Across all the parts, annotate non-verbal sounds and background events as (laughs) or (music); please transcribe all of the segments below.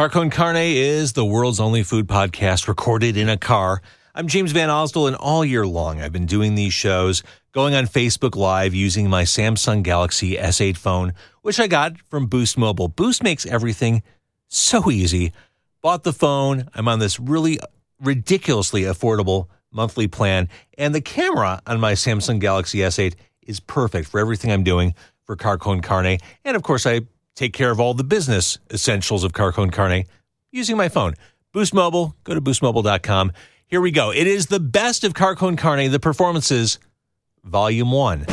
Car Con Carne is the world's only food podcast recorded in a car. I'm James Van Osdol, and all year long I've been doing these shows, going on Facebook Live using my Samsung Galaxy S8 phone, which I got from Boost Mobile. Boost makes everything so easy. Bought the phone. I'm on this really ridiculously affordable monthly plan, and the camera on my Samsung Galaxy S8 is perfect for everything I'm doing for Car Con Carne. And of course, I take care of all the business essentials of Car Con Carne using my phone. Boost Mobile, go to boostmobile.com. Here we go. It is the best of Car Con Carne, the performances, Volume 1.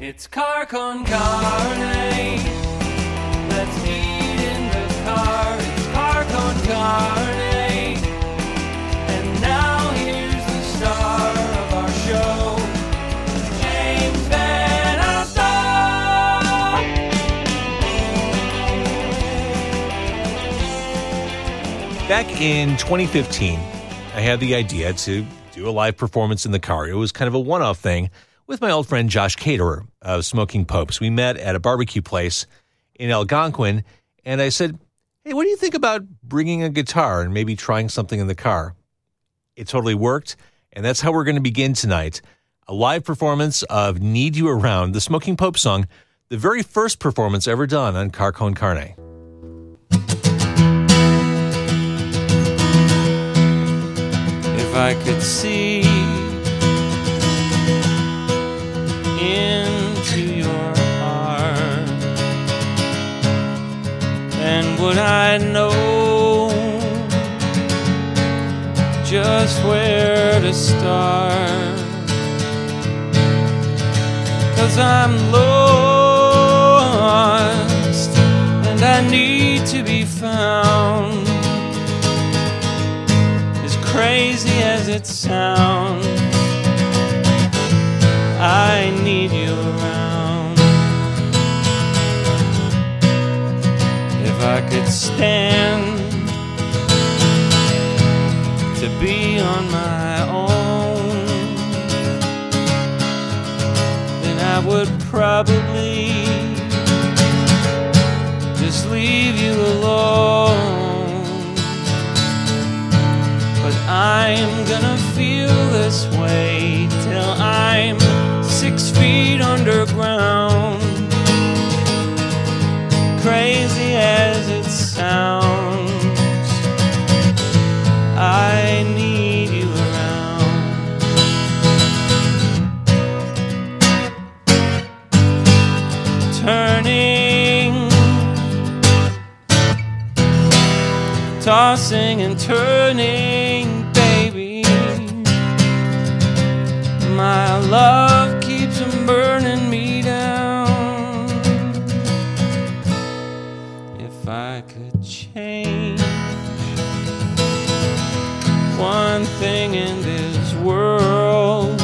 It's car con carne. Let's eat in the car. It's Car Con Carne. Back in 2015, I had the idea to do a live performance in the car. It was kind of a one off thing with my old friend Josh Caterer of Smoking Popes. We met at a barbecue place in Algonquin, and I said, Hey, what do you think about bringing a guitar and maybe trying something in the car? It totally worked, and that's how we're going to begin tonight. A live performance of Need You Around, the Smoking Pope song, the very first performance ever done on Car Con Carne. I could see into your heart, then would I know just where to start? Cause I'm lost and I need to be found crazy as it sounds. I need you around. If I could stand to be on my own, then I would probably just leave you alone. I'm gonna feel this way till I'm six feet underground. Crazy as it sounds, I need you around. Turning tossing and turning, love keeps on burning me down. If I could change one thing in this world,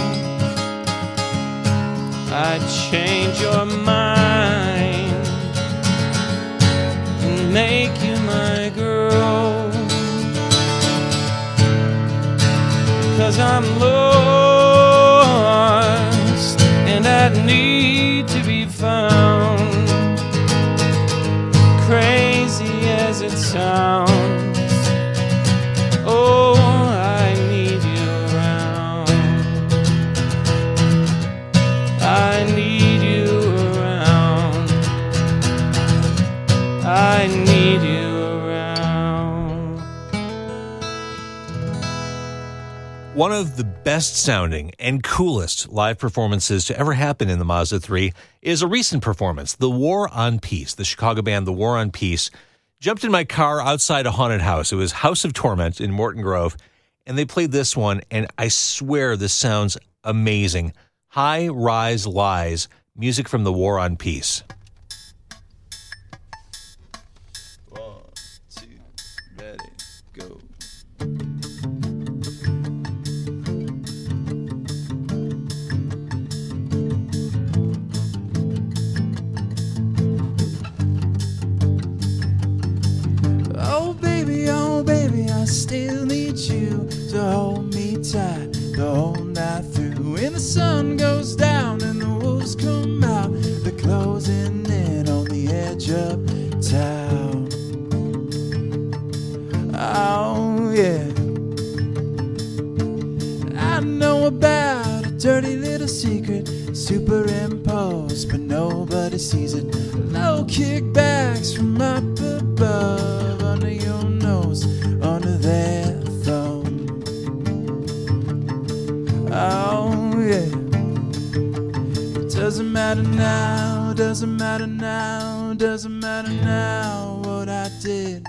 I'd change your mind and make you my girl. Cause I'm lost best sounding and coolest live performances to ever happen in the Mazda 3 is a recent performance, The War on Peace. The Chicago band The War on Peace jumped in my car outside a haunted house. It was House of Torment in Morton Grove, and they played this one, and I swear this sounds amazing. High Rise Lies, music from The War on Peace. Superimposed, but nobody sees it. No kickbacks from up above, under your nose, under their thumb. Oh, yeah. It doesn't matter now, doesn't matter now, doesn't matter now what I did.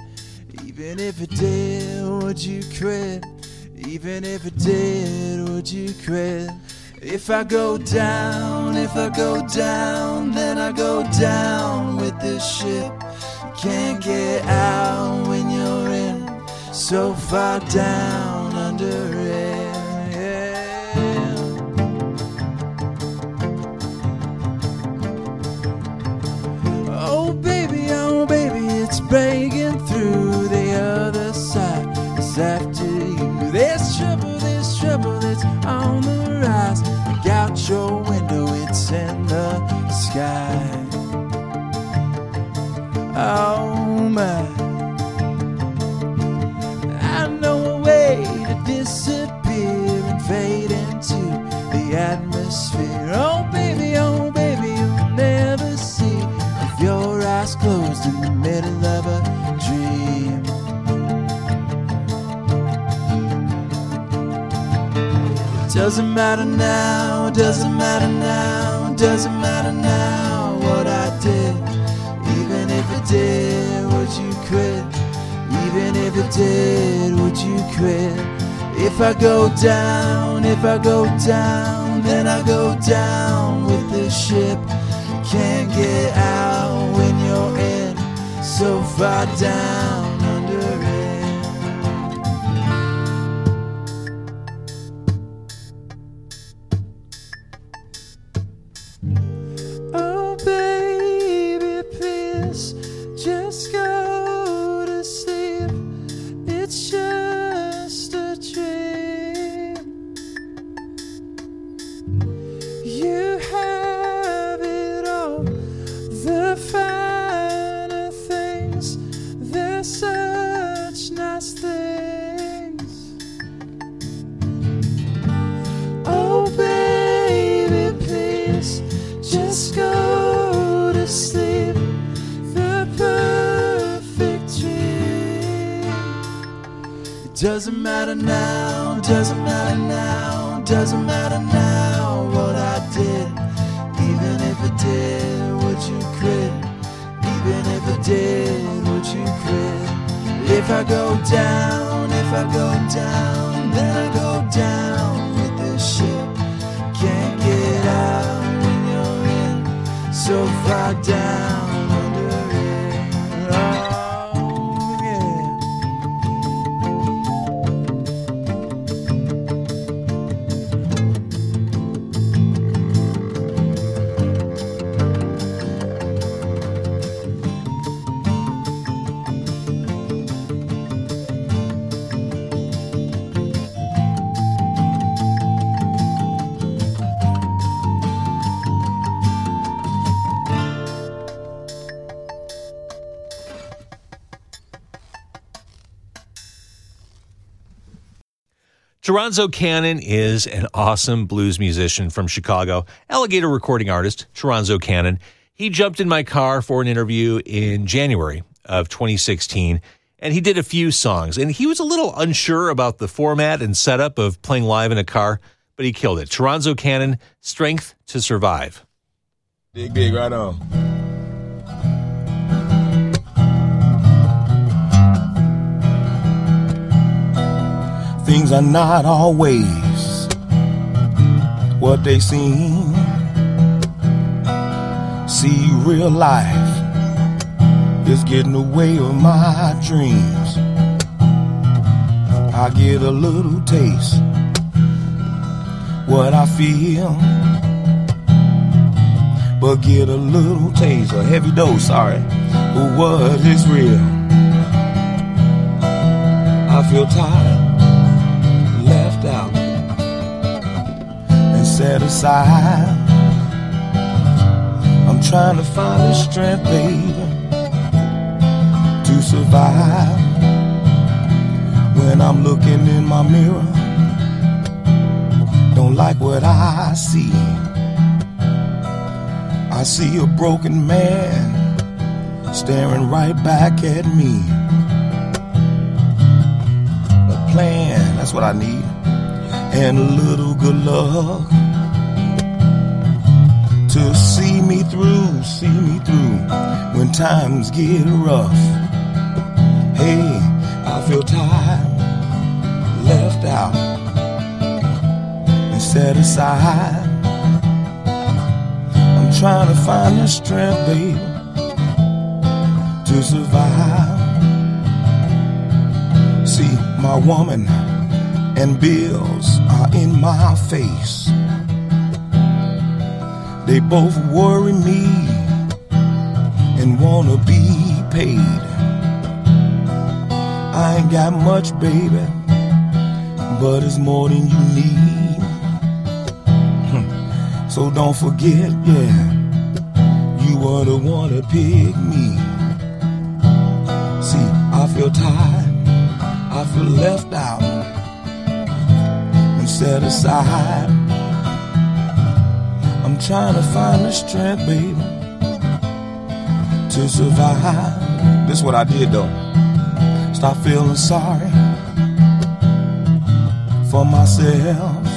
Even if it did, would you quit? Even if it did, would you quit? If I go down, if I go down, then I go down with this ship. Can't get out when you're in so far down under it. Sky. Oh my. I know a way to disappear and fade into the atmosphere. Oh baby, oh baby, you'll never see with your eyes closed in the middle of a dream. It doesn't matter now, It doesn't matter now, doesn't matter now what I did. Even if it did, would you quit? Even if it did, would you quit? If I go down, if I go down, then I go down with the ship. Can't get out when you're in so far down nice things. Oh, baby, please just go to sleep. The perfect dream. It doesn't matter now, doesn't matter now, doesn't matter now what I did. Even if it did, would you quit? Even if it did? If I go down, if I go down, then I go down with this ship. Can't get out when you're in so far down Toronzo Cannon is an awesome blues musician from Chicago, alligator recording artist, Toronzo Cannon. He jumped in my car for an interview in January of 2016, and he did a few songs. And he was a little unsure about the format and setup of playing live in a car, but he killed it. Toronzo Cannon, Strength to Survive. Dig, dig, right on. Things are not always what they seem. See, real life is getting away with my dreams. I get a little taste what I feel but get a little taste, a heavy dose, sorry, of what is real. I feel tired, set aside. I'm trying to find the strength, baby, to survive. When I'm looking in my mirror, don't like what I see. I see a broken man staring right back at me. A plan, that's what I need, and a little good luck to see me through, see me through when times get rough. Hey, I feel tired, left out, and set aside. I'm trying to find the strength, baby, to survive. See, my woman and bills are in my face. They both worry me and wanna be paid. I ain't got much, baby, but it's more than you need. Hmm. So don't forget, yeah, you were the one to pick me. See, I feel tired, I feel left out and set aside. Trying to find the strength, baby, to survive. This is what I did though. Stop feeling sorry for myself.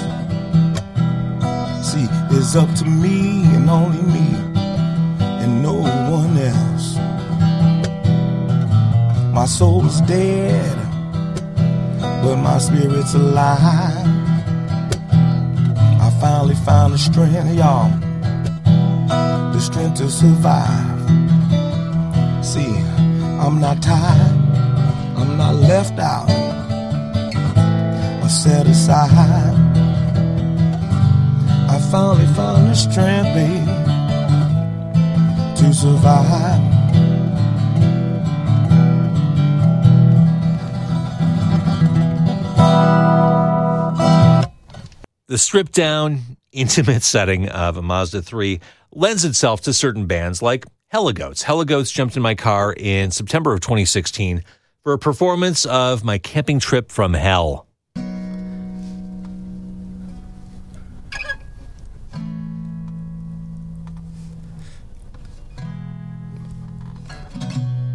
See, it's up to me and only me and no one else. My soul's dead, but my spirit's alive. Finally found the strength, y'all. The strength to survive. See, I'm not tired. I'm not left out or set aside. I finally found the strength, baby, to survive. The stripped down, intimate setting of a Mazda 3 lends itself to certain bands like Heligoats. Heligoats jumped in my car in September of 2016 for a performance of my camping trip from hell.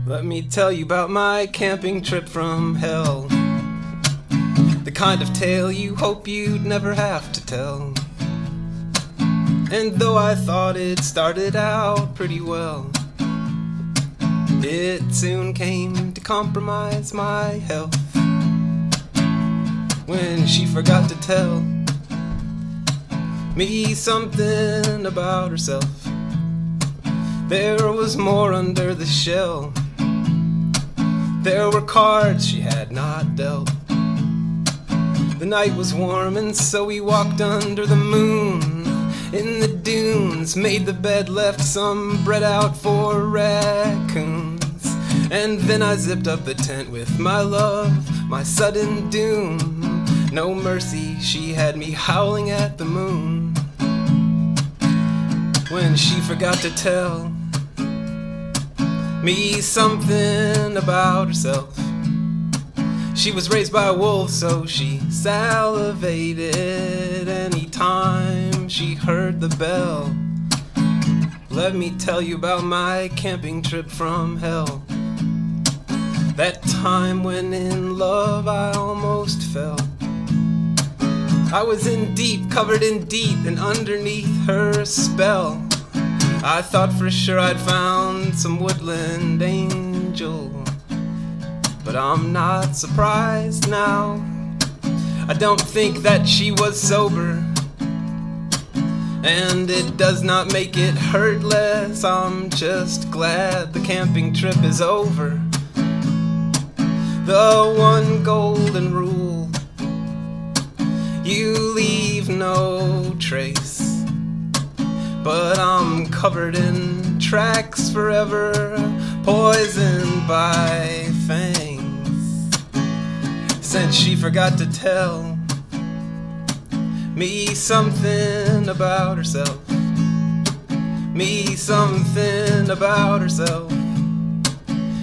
Let me tell you about my camping trip from hell. The kind of tale you hope you'd never have to tell. And though I thought it started out pretty well, it soon came to compromise my health. When she forgot to tell me something about herself, there was more under the shell. There were cards she had not dealt. The night was warm, and so we walked under the moon in the dunes. Made the bed, left some bread out for raccoons. And then I zipped up the tent with my love, my sudden doom. No mercy, she had me howling at the moon. When she forgot to tell me something about herself. She was raised by a wolf, so she salivated anytime she heard the bell. Let me tell you about my camping trip from hell. That time when in love I almost fell. I was in deep, covered in deep, and underneath her spell. I thought for sure I'd found some woodland angel. But I'm not surprised now. I don't think that she was sober. And it does not make it hurt less. I'm just glad the camping trip is over. The one golden rule you leave no trace. But I'm covered in tracks forever, poisoned by fangs. Since she forgot to tell me something about herself, me something about herself,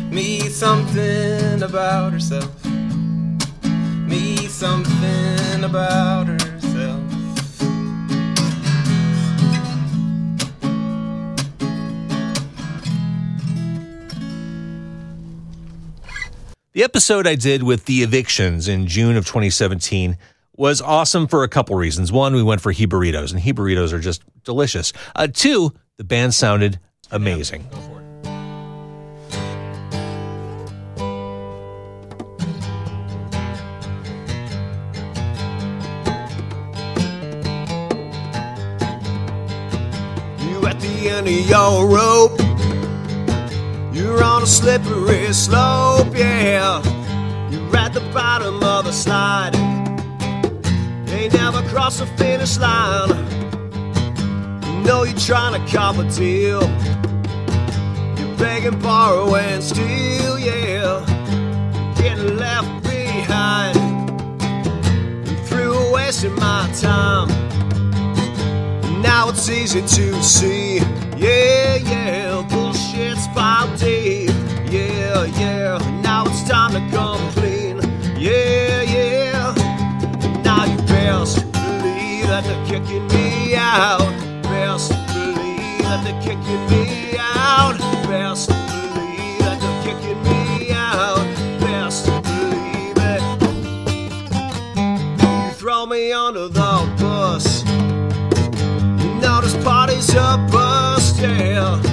me something about herself, me something about herself. The episode I did with the evictions in June of 2017 was awesome for a couple reasons. One, we went for he burritos, and he burritos are just delicious. Uh, two, the band sounded amazing. Go for it. You at the end of your rope. You're on a slippery slope, yeah. You're at the bottom of the slide. Ain't never cross the finish line. You know you're trying to cop a deal. You're begging, borrow, and steal, yeah. Getting left behind. Through wasting my time. Now it's easy to see. Yeah, yeah, they're kicking me out. Best believe they're kicking me out. Best believe it. You throw me under the bus. This party's a bust, yeah.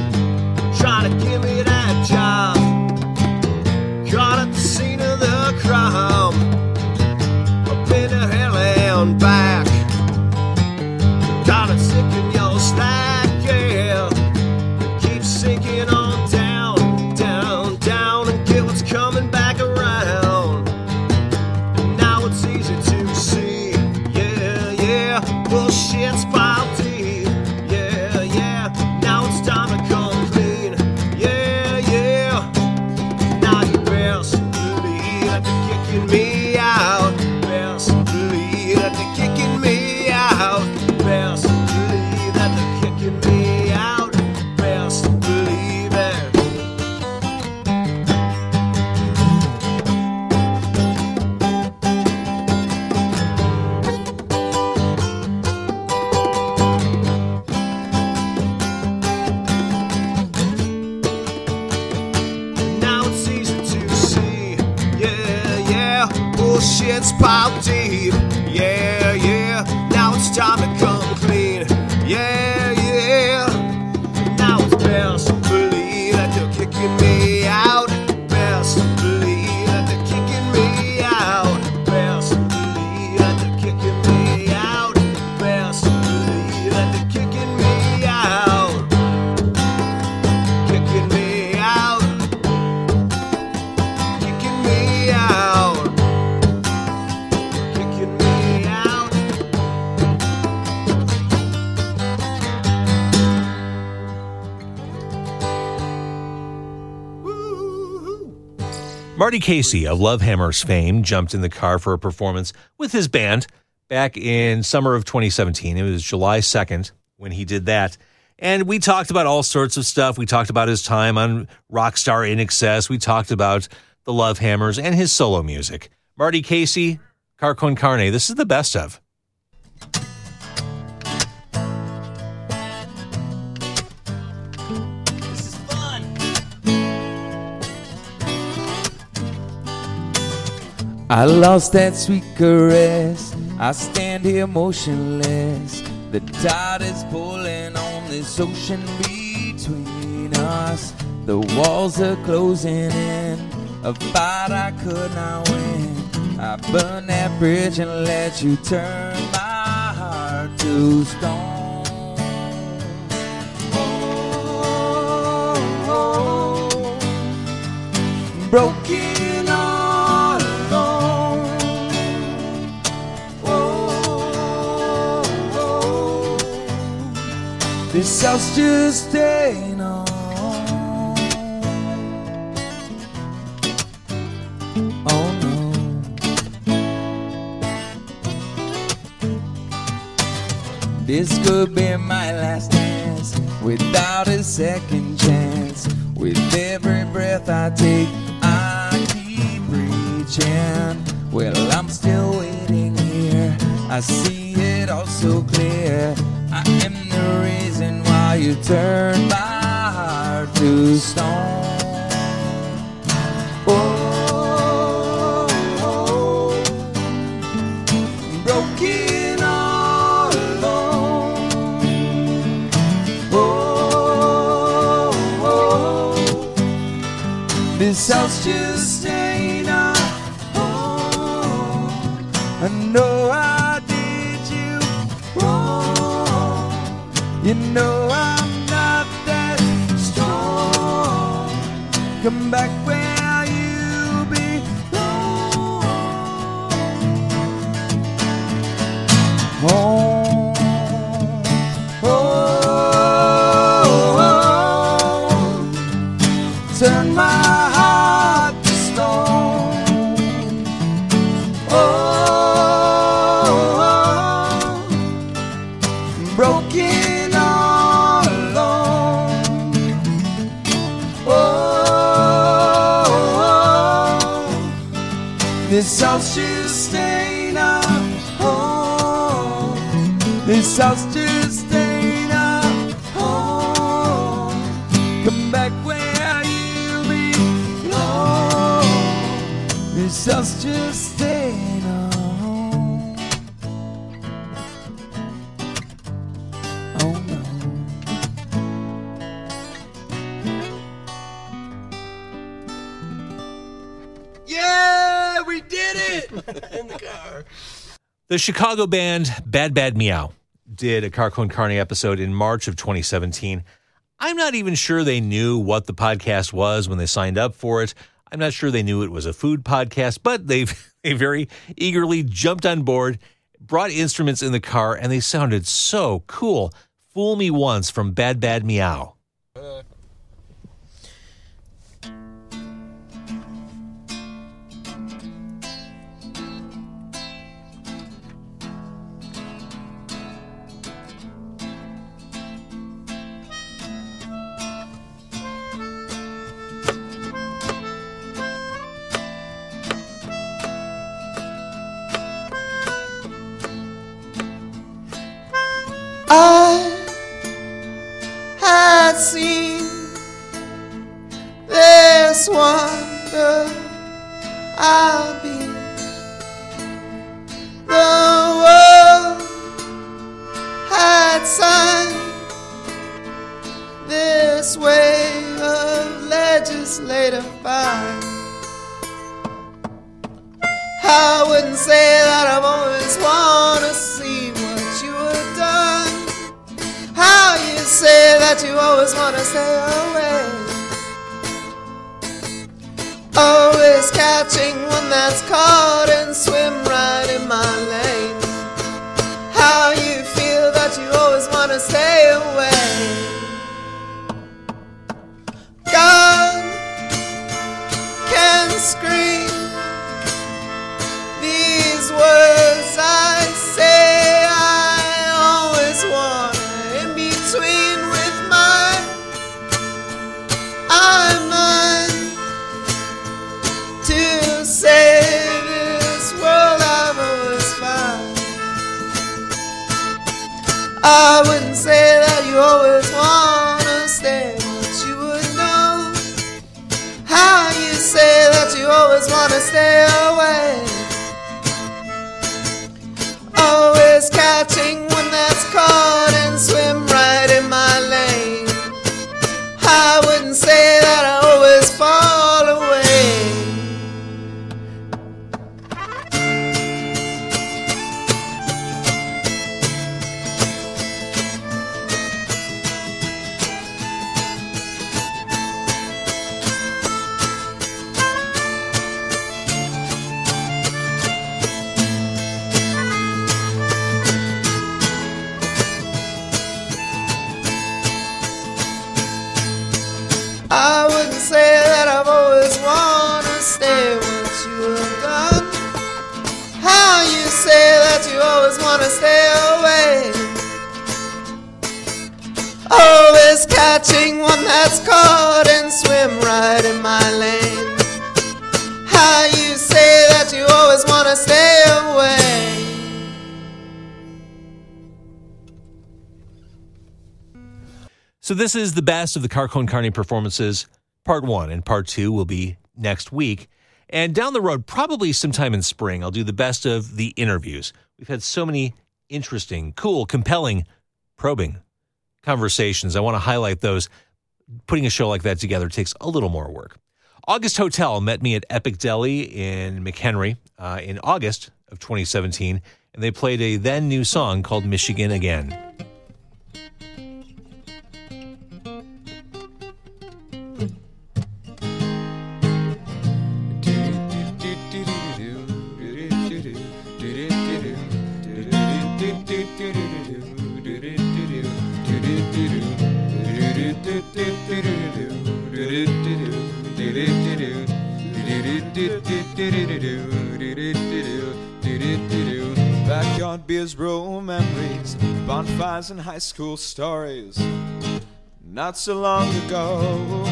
Marty Casey of Lovehammers fame jumped in the car for a performance with his band back in summer of 2017. It was July 2nd when he did that. And we talked about all sorts of stuff. We talked about his time on Rockstar INXS. We talked about the Lovehammers and his solo music. Marty Casey, Car Con Carne. This is the best of. I lost that sweet caress. I stand here motionless. The tide is pulling on this ocean between us. The walls are closing in. A fight I could not win. I burned that bridge and let you turn my heart to stone. Oh, oh, oh. broken this just ain't on. Oh no. This could be my last dance without a second chance. With every breath I take, I keep reaching. Well, I'm still waiting here. I see it all so clear you turned my heart to stone. Oh, broken all alone. Oh, this house just ain't a home. I know I did you wrong. You know. Come back This house just a home. Oh no. Yeah, we did it (laughs) in the car. The Chicago band Bad Bad Meow did a Car Con Carne episode in March of 2017. I'm not even sure they knew what the podcast was when they signed up for it. I'm not sure they knew it was a food podcast, but they've (laughs) they very eagerly jumped on board, brought instruments in the car, and they sounded so cool. Fool Me Once from Bad Bad Meow. Stay away. Always catching one that's caught stay away. I wouldn't say that I've always wanna stay what you have done. How you say that you always wanna stay away. Always catching one that's caught and swim right in my lane. How you say that you always wanna stay away. So this is the best of the Car Con Carne performances, part one, and part two will be next week. And down the road, probably sometime in spring, I'll do the best of the interviews. We've had so many interesting, cool, compelling, probing conversations. I want to highlight those. Putting a show like that together takes a little more work. August Hotel met me at Epic Deli in McHenry uh, in August of 2017, and they played a then new song called Michigan Again. Bonfires and high school stories. Not so long ago,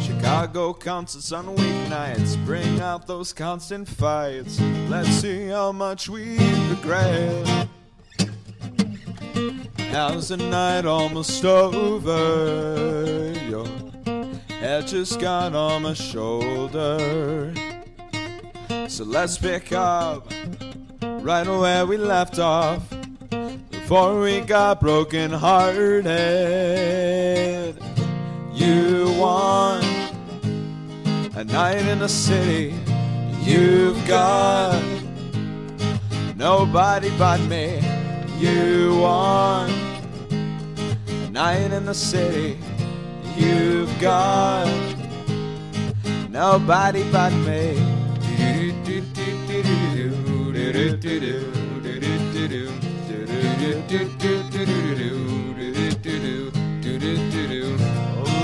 Chicago concerts on weeknights bring out those constant fights. Let's see how much we regret. How's the night almost over? Your head just got on my shoulder. So let's pick up right where we left off before we got broken hearted. You want a night in the city, you've got nobody but me. You want a night in the city, you've got nobody but me.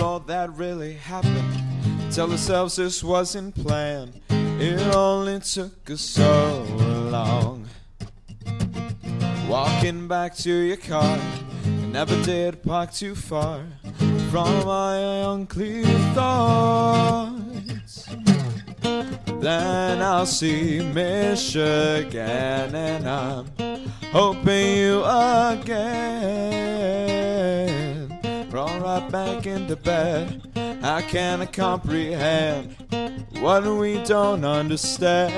Oh that really happened. Tell ourselves this wasn't planned. It only took us so long. Walking back to your car, you never did park too far from my unclear thoughts. Then I'll see Michigan, and I'm hoping you again. Roll right back into bed. I can't comprehend what we don't understand.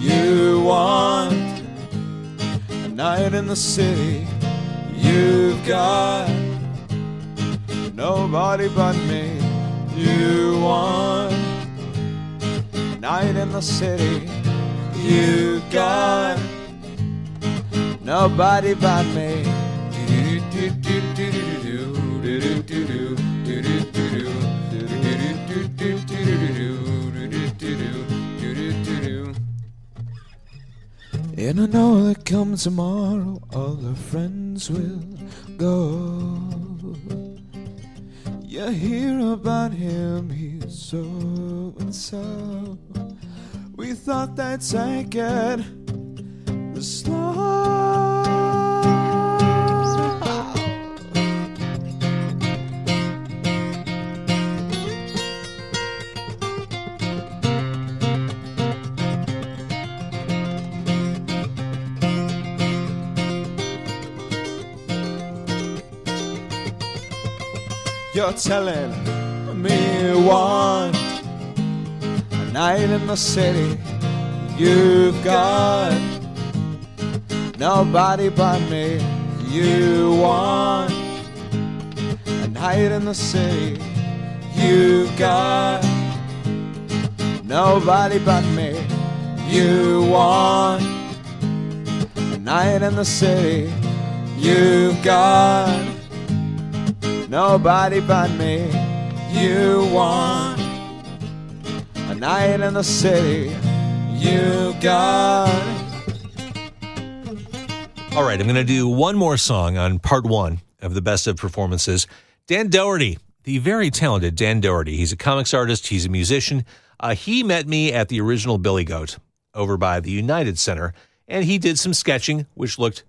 You want a night in the city. You've got nobody but me. You want a night in the city. You got nobody but me. And I know that come tomorrow, all our friends will go. You hear about him, he's so and so. We thought they'd take it slow. You're telling me one night in the city. You've got nobody but me. You want a night in the city. You've got nobody but me. You want a night in the city. You've got nobody but me. You want night in the city. You got. All right, I'm going to do one more song on part one of the best of performances. Dan Doherty, the very talented Dan Doherty. He's a comics artist, he's a musician. Uh, he met me at the original Billy Goat over by the United Center, and he did some sketching, which looked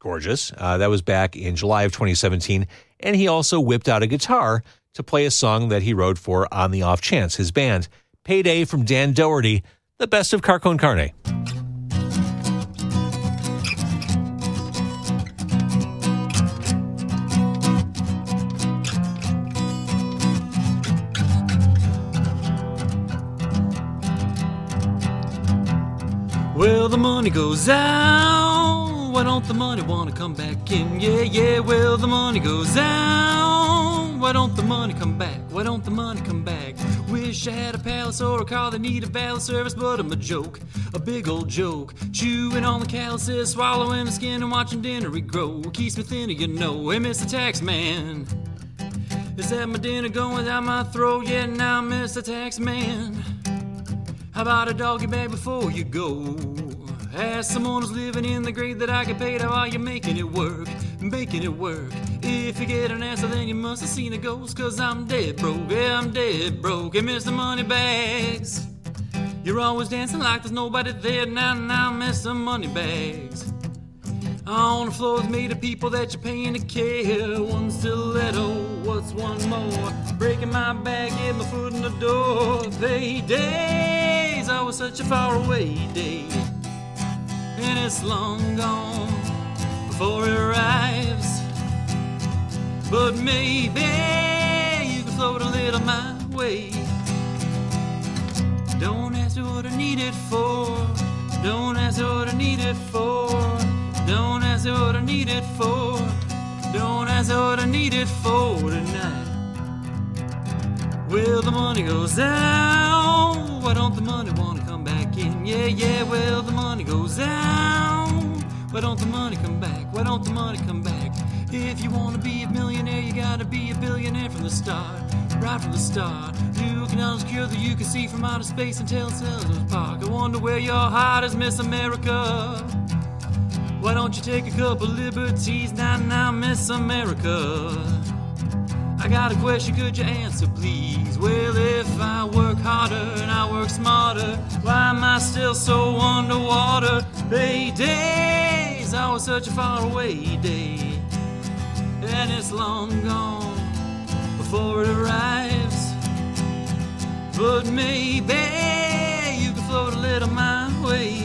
gorgeous. Uh, that was back in July of 2017. And he also whipped out a guitar to play a song that he wrote for On the Off Chance, his band. Payday from Dan Doherty, the best of Car Con Carne. Well, the money goes out. Why don't the money wanna come back in? Yeah, yeah. Well, the money goes out. Why don't the money come back? Why don't the money come back? Wish I had a palace or a car that needed valet service, but I'm a joke, a big old joke. Chewing on the calluses, swallowing the skin, and watching dinner regrow. Keeps me thinner, you know. Hey, Mr. Tax Man. Is that my dinner going down my throat? Yeah, now, Mr. Tax Man. How about a doggy bag before you go? Ask someone who's living in the grade that I get paid how are you making it work, making it work. If you get an answer, then you must have seen a ghost, cause I'm dead broke, yeah, I'm dead broke. Hey, Mr. Moneybags, you're always dancing like there's nobody there. Now, now, Mr. Moneybags. On the floor is made of people that you're paying to care. One stiletto, what's one more? Breaking my back, get my foot in the door. Paydays, I was such a far away day. And it's long gone before it arrives. But maybe you can float a little my way. Don't ask what I need it for. Don't ask what I need it for. Don't ask what I need it for. Don't ask what I need it for tonight. Well, the money goes down. Why don't the money wanna come back in? Yeah, yeah, well, the money goes down. Why don't the money come back? Why don't the money come back? If you wanna be a millionaire, you gotta be a billionaire from the start. Right from the start. You can unsecure that you can see from outer space tell Sellers Park. I wonder where your heart is, Miss America. Why don't you take a couple liberties now, now, Miss America? I got a question, could you answer, please? Well, if I work harder and I work smarter, why am I still so underwater? Hey, days, I was such a far away day, and it's long gone before it arrives. But maybe you can float a little my way.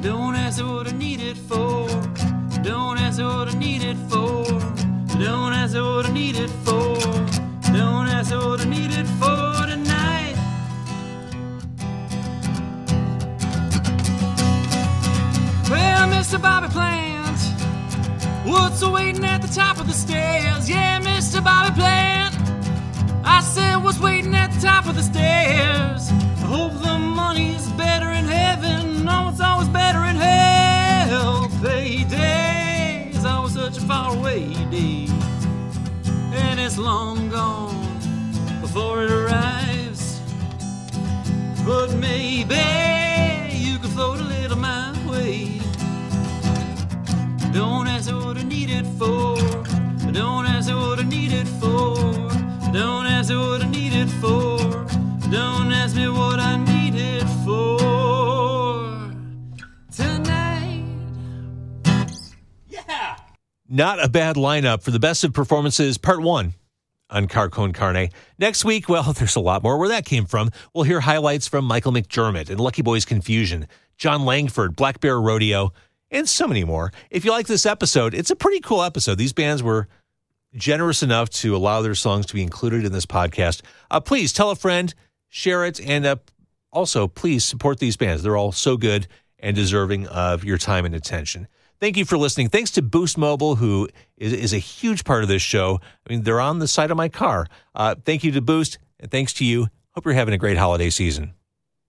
Don't ask what I need it for. Don't ask what I need it for. Don't ask what I need it for. Don't ask what I need it for tonight. Well, Mr. Bobby Plant, what's waiting at the top of the stairs? Yeah, Mr. Bobby Plant. I said, what's waiting at the top of the stairs? I hope the money's better in heaven. No, it's always better in hell. Paydays, always such a far away day. And it's long gone Not a bad lineup for the best of performances, part one on Car Con Carne. Next week, well, (laughs) there's a lot more where that came from. We'll hear highlights from Michael McDermott and Lucky Boys Confusion, Jon Langford, Black Bear Rodeo, and so many more. If you like this episode, it's a pretty cool episode. These bands were generous enough to allow their songs to be included in this podcast. Uh, please tell a friend, share it, and uh, also please support these bands. They're all so good and deserving of your time and attention. Thank you for listening. Thanks to Boost Mobile, who is, is a huge part of this show. I mean, they're on the side of my car. Uh, thank you to Boost, and thanks to you. Hope you're having a great holiday season.